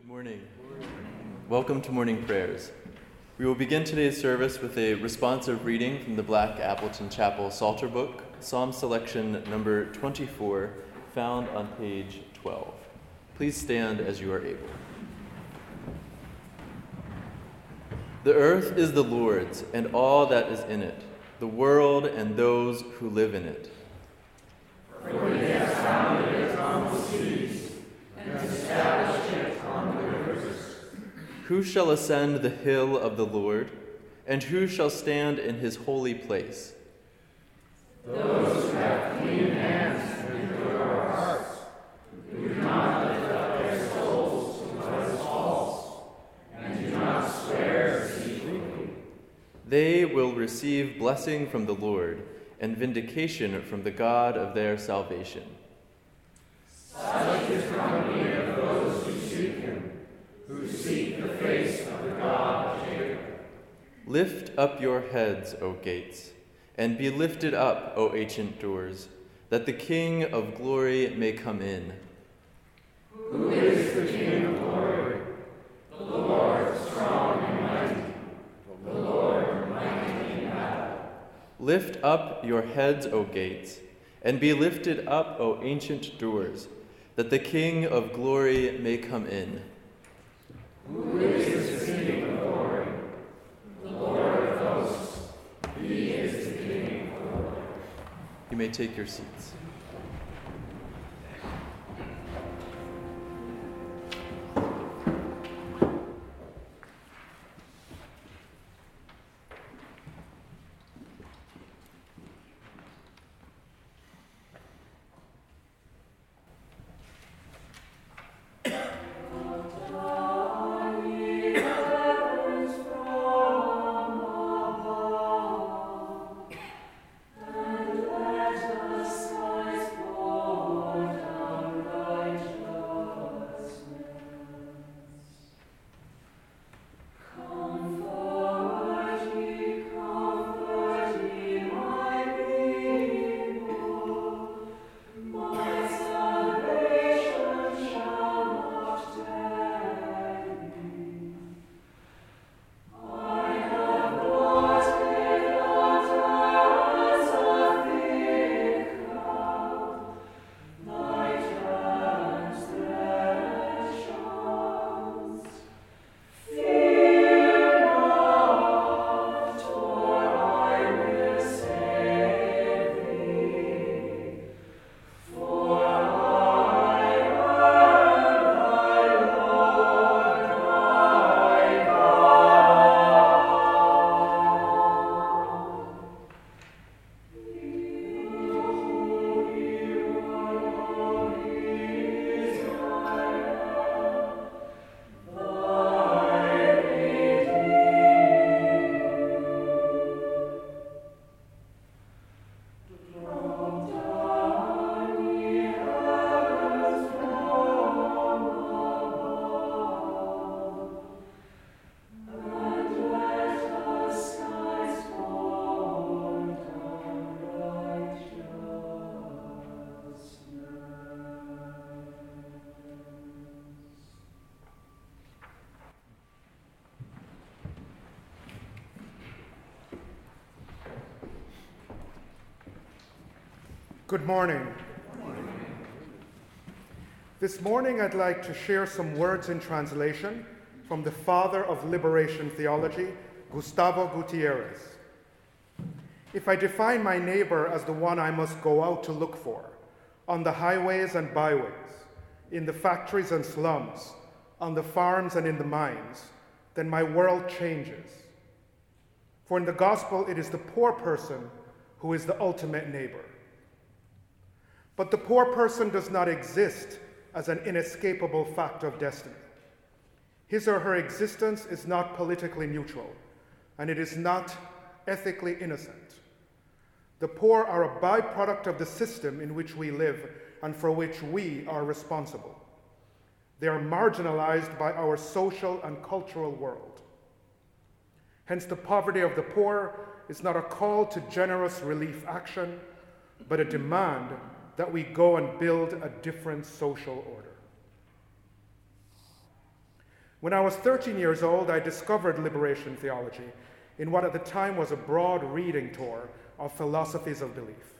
Good morning. Welcome to morning prayers. We will begin today's service with a responsive reading from the Black Appleton Chapel Psalter Book, Psalm selection number 24, found on page 12. Please stand as you are able. The earth is the Lord's and all that is in it, the world and those who live in it. For he has founded it on the seas and established it on the rivers. Who shall ascend the hill of the Lord, and who shall stand in his holy place? Those who have clean hands and pure hearts, who do not lift up their souls to what is false, and do not swear deceitfully. They will receive blessing from the Lord and vindication from the God of their salvation. Such is the company of those who seek him, who seek the face of the God of Jacob. Lift up your heads, O gates, and be lifted up, O ancient doors, that the King of glory may come in. Who is the King of glory? The Lord strong and mighty, the Lord mighty in battle. Lift up your heads, O gates, and be lifted up, O ancient doors, that the King of glory may come in. Who is the King of glory? The Lord of hosts. He is the King of glory. You may take your seats. Good morning. This morning, I'd like to share some words in translation from the father of liberation theology, Gustavo Gutierrez. If I define my neighbor as the one I must go out to look for, on the highways and byways, in the factories and slums, on the farms and in the mines, then my world changes. For in the gospel, it is the poor person who is the ultimate neighbor. But the poor person does not exist as an inescapable fact of destiny. His or her existence is not politically neutral, and it is not ethically innocent. The poor are a byproduct of the system in which we live and for which we are responsible. They are marginalized by our social and cultural world. Hence, the poverty of the poor is not a call to generous relief action, but a demand that we go and build a different social order. When I was 13 years old, I discovered liberation theology in what at the time was a broad reading tour of philosophies of belief.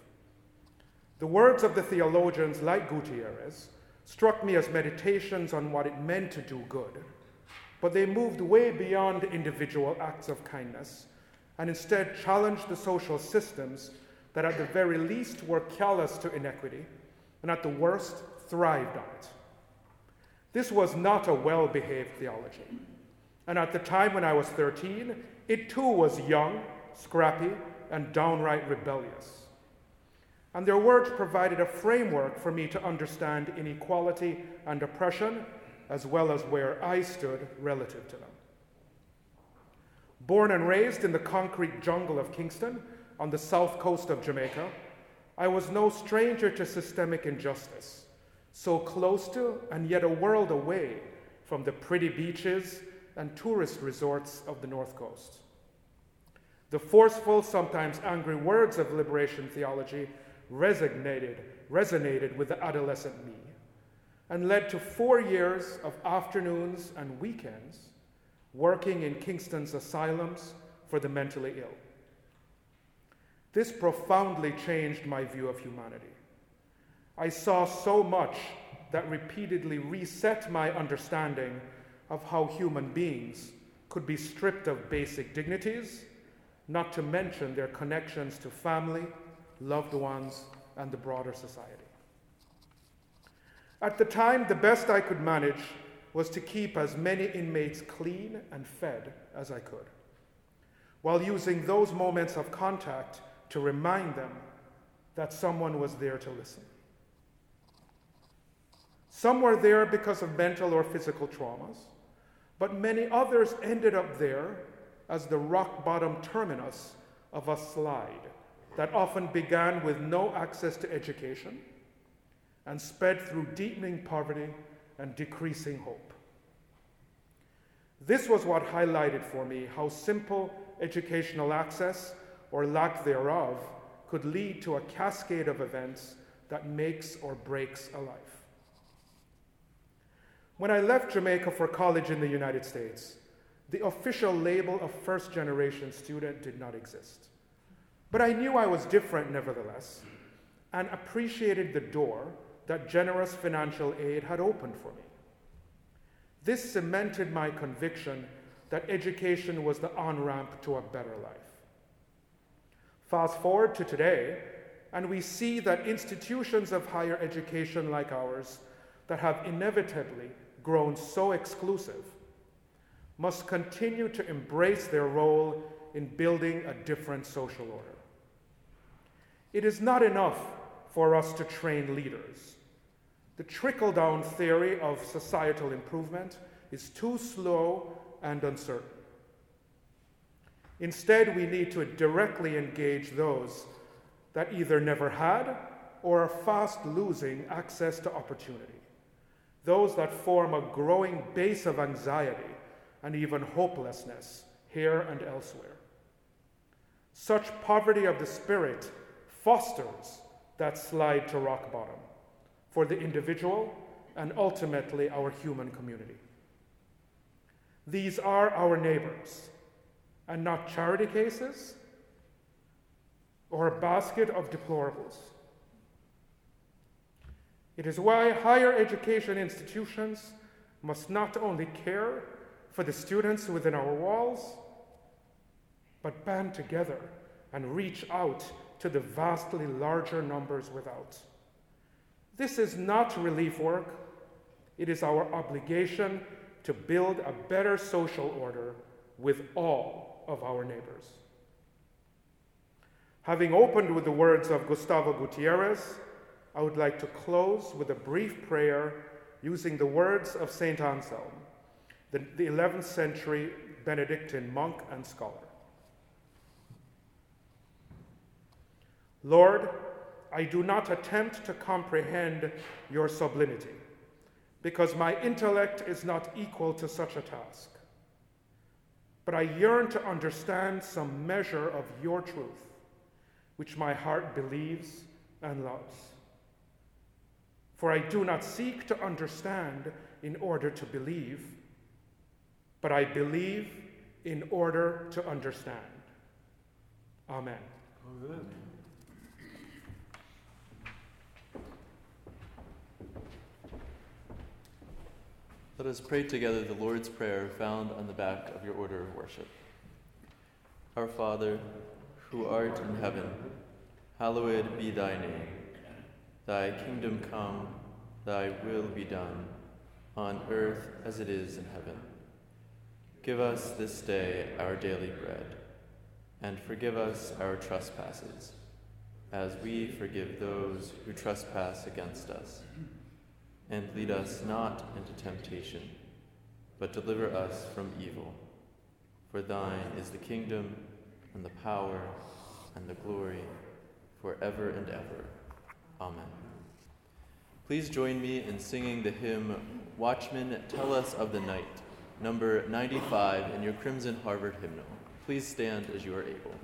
The words of the theologians like Gutierrez struck me as meditations on what it meant to do good, but they moved way beyond individual acts of kindness and instead challenged the social systems that at the very least were callous to inequity and at the worst thrived on it. This was not a well behaved theology. And at the time when I was 13, it too was young, scrappy, and downright rebellious. And their words provided a framework for me to understand inequality and oppression, as well as where I stood relative to them. Born and raised in the concrete jungle of Kingston on the south coast of Jamaica, I was no stranger to systemic injustice, so close to and yet a world away from the pretty beaches and tourist resorts of the North Coast. The forceful, sometimes angry words of liberation theology resonated, resonated with the adolescent me and led to four years of afternoons and weekends working in Kingston's asylums for the mentally ill. This profoundly changed my view of humanity. I saw so much that repeatedly reset my understanding of how human beings could be stripped of basic dignities, not to mention their connections to family, loved ones, and the broader society. At the time, the best I could manage was to keep as many inmates clean and fed as I could, while using those moments of contact to remind them that someone was there to listen. Some were there because of mental or physical traumas, but many others ended up there as the rock bottom terminus of a slide that often began with no access to education and sped through deepening poverty and decreasing hope. This was what highlighted for me how simple educational access or lack thereof could lead to a cascade of events that makes or breaks a life. When I left Jamaica for college in the United States, the official label of first generation student did not exist. But I knew I was different nevertheless and appreciated the door that generous financial aid had opened for me. This cemented my conviction that education was the on ramp to a better life. Fast forward to today, and we see that institutions of higher education like ours that have inevitably grown so exclusive must continue to embrace their role in building a different social order. It is not enough for us to train leaders. The trickle down theory of societal improvement is too slow and uncertain. Instead, we need to directly engage those that either never had or are fast losing access to opportunity, those that form a growing base of anxiety and even hopelessness here and elsewhere. Such poverty of the spirit fosters that slide to rock bottom for the individual and ultimately our human community. These are our neighbors and not charity cases or a basket of deplorables. It is why higher education institutions must not only care for the students within our walls, but band together and reach out to the vastly larger numbers without. This is not relief work, it is our obligation to build a better social order with all of our neighbors. Having opened with the words of Gustavo Gutierrez, I would like to close with a brief prayer using the words of St. Anselm, the, the 11th century Benedictine monk and scholar. Lord, I do not attempt to comprehend your sublimity, because my intellect is not equal to such a task. But I yearn to understand some measure of your truth, which my heart believes and loves. For I do not seek to understand in order to believe, but I believe in order to understand. Amen. Amen. Let us pray together the Lord's Prayer found on the back of your order of worship. Our Father, who art in heaven, hallowed be thy name. Thy kingdom come, thy will be done, on earth as it is in heaven. Give us this day our daily bread, and forgive us our trespasses, as we forgive those who trespass against us and lead us not into temptation, but deliver us from evil. For thine is the kingdom, and the power, and the glory, forever and ever. Amen. Please join me in singing the hymn, Watchmen, Tell Us of the Night, number 95 in your Crimson Harvard hymnal. Please stand as you are able.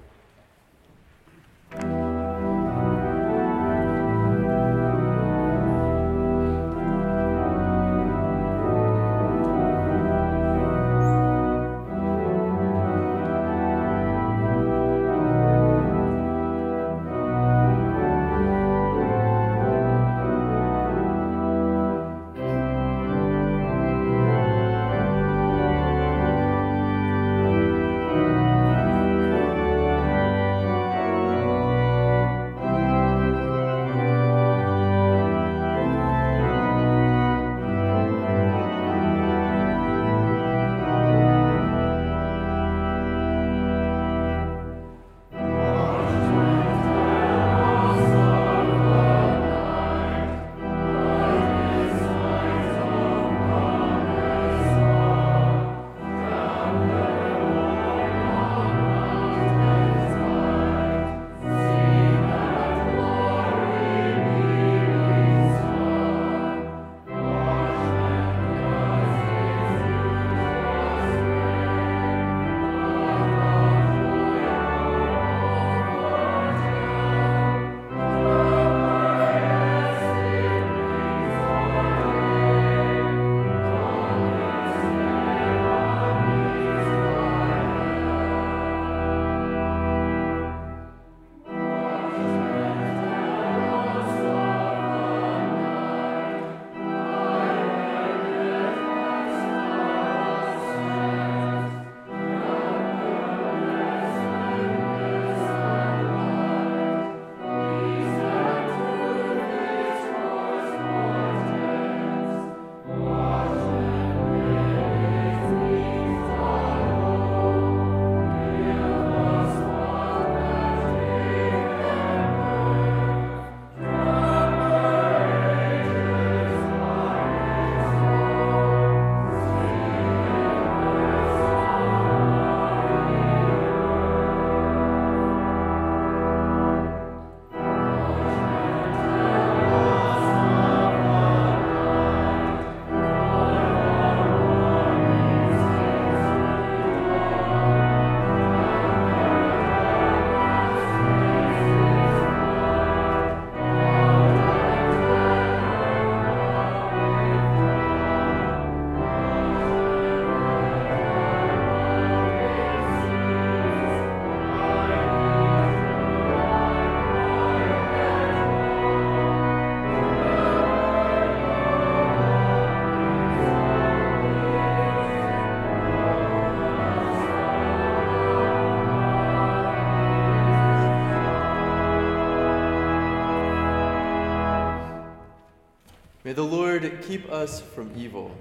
May the Lord keep us from evil,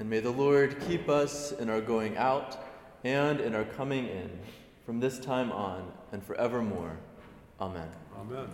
and may the Lord keep us in our going out and in our coming in, from this time on and forevermore. Amen. Amen.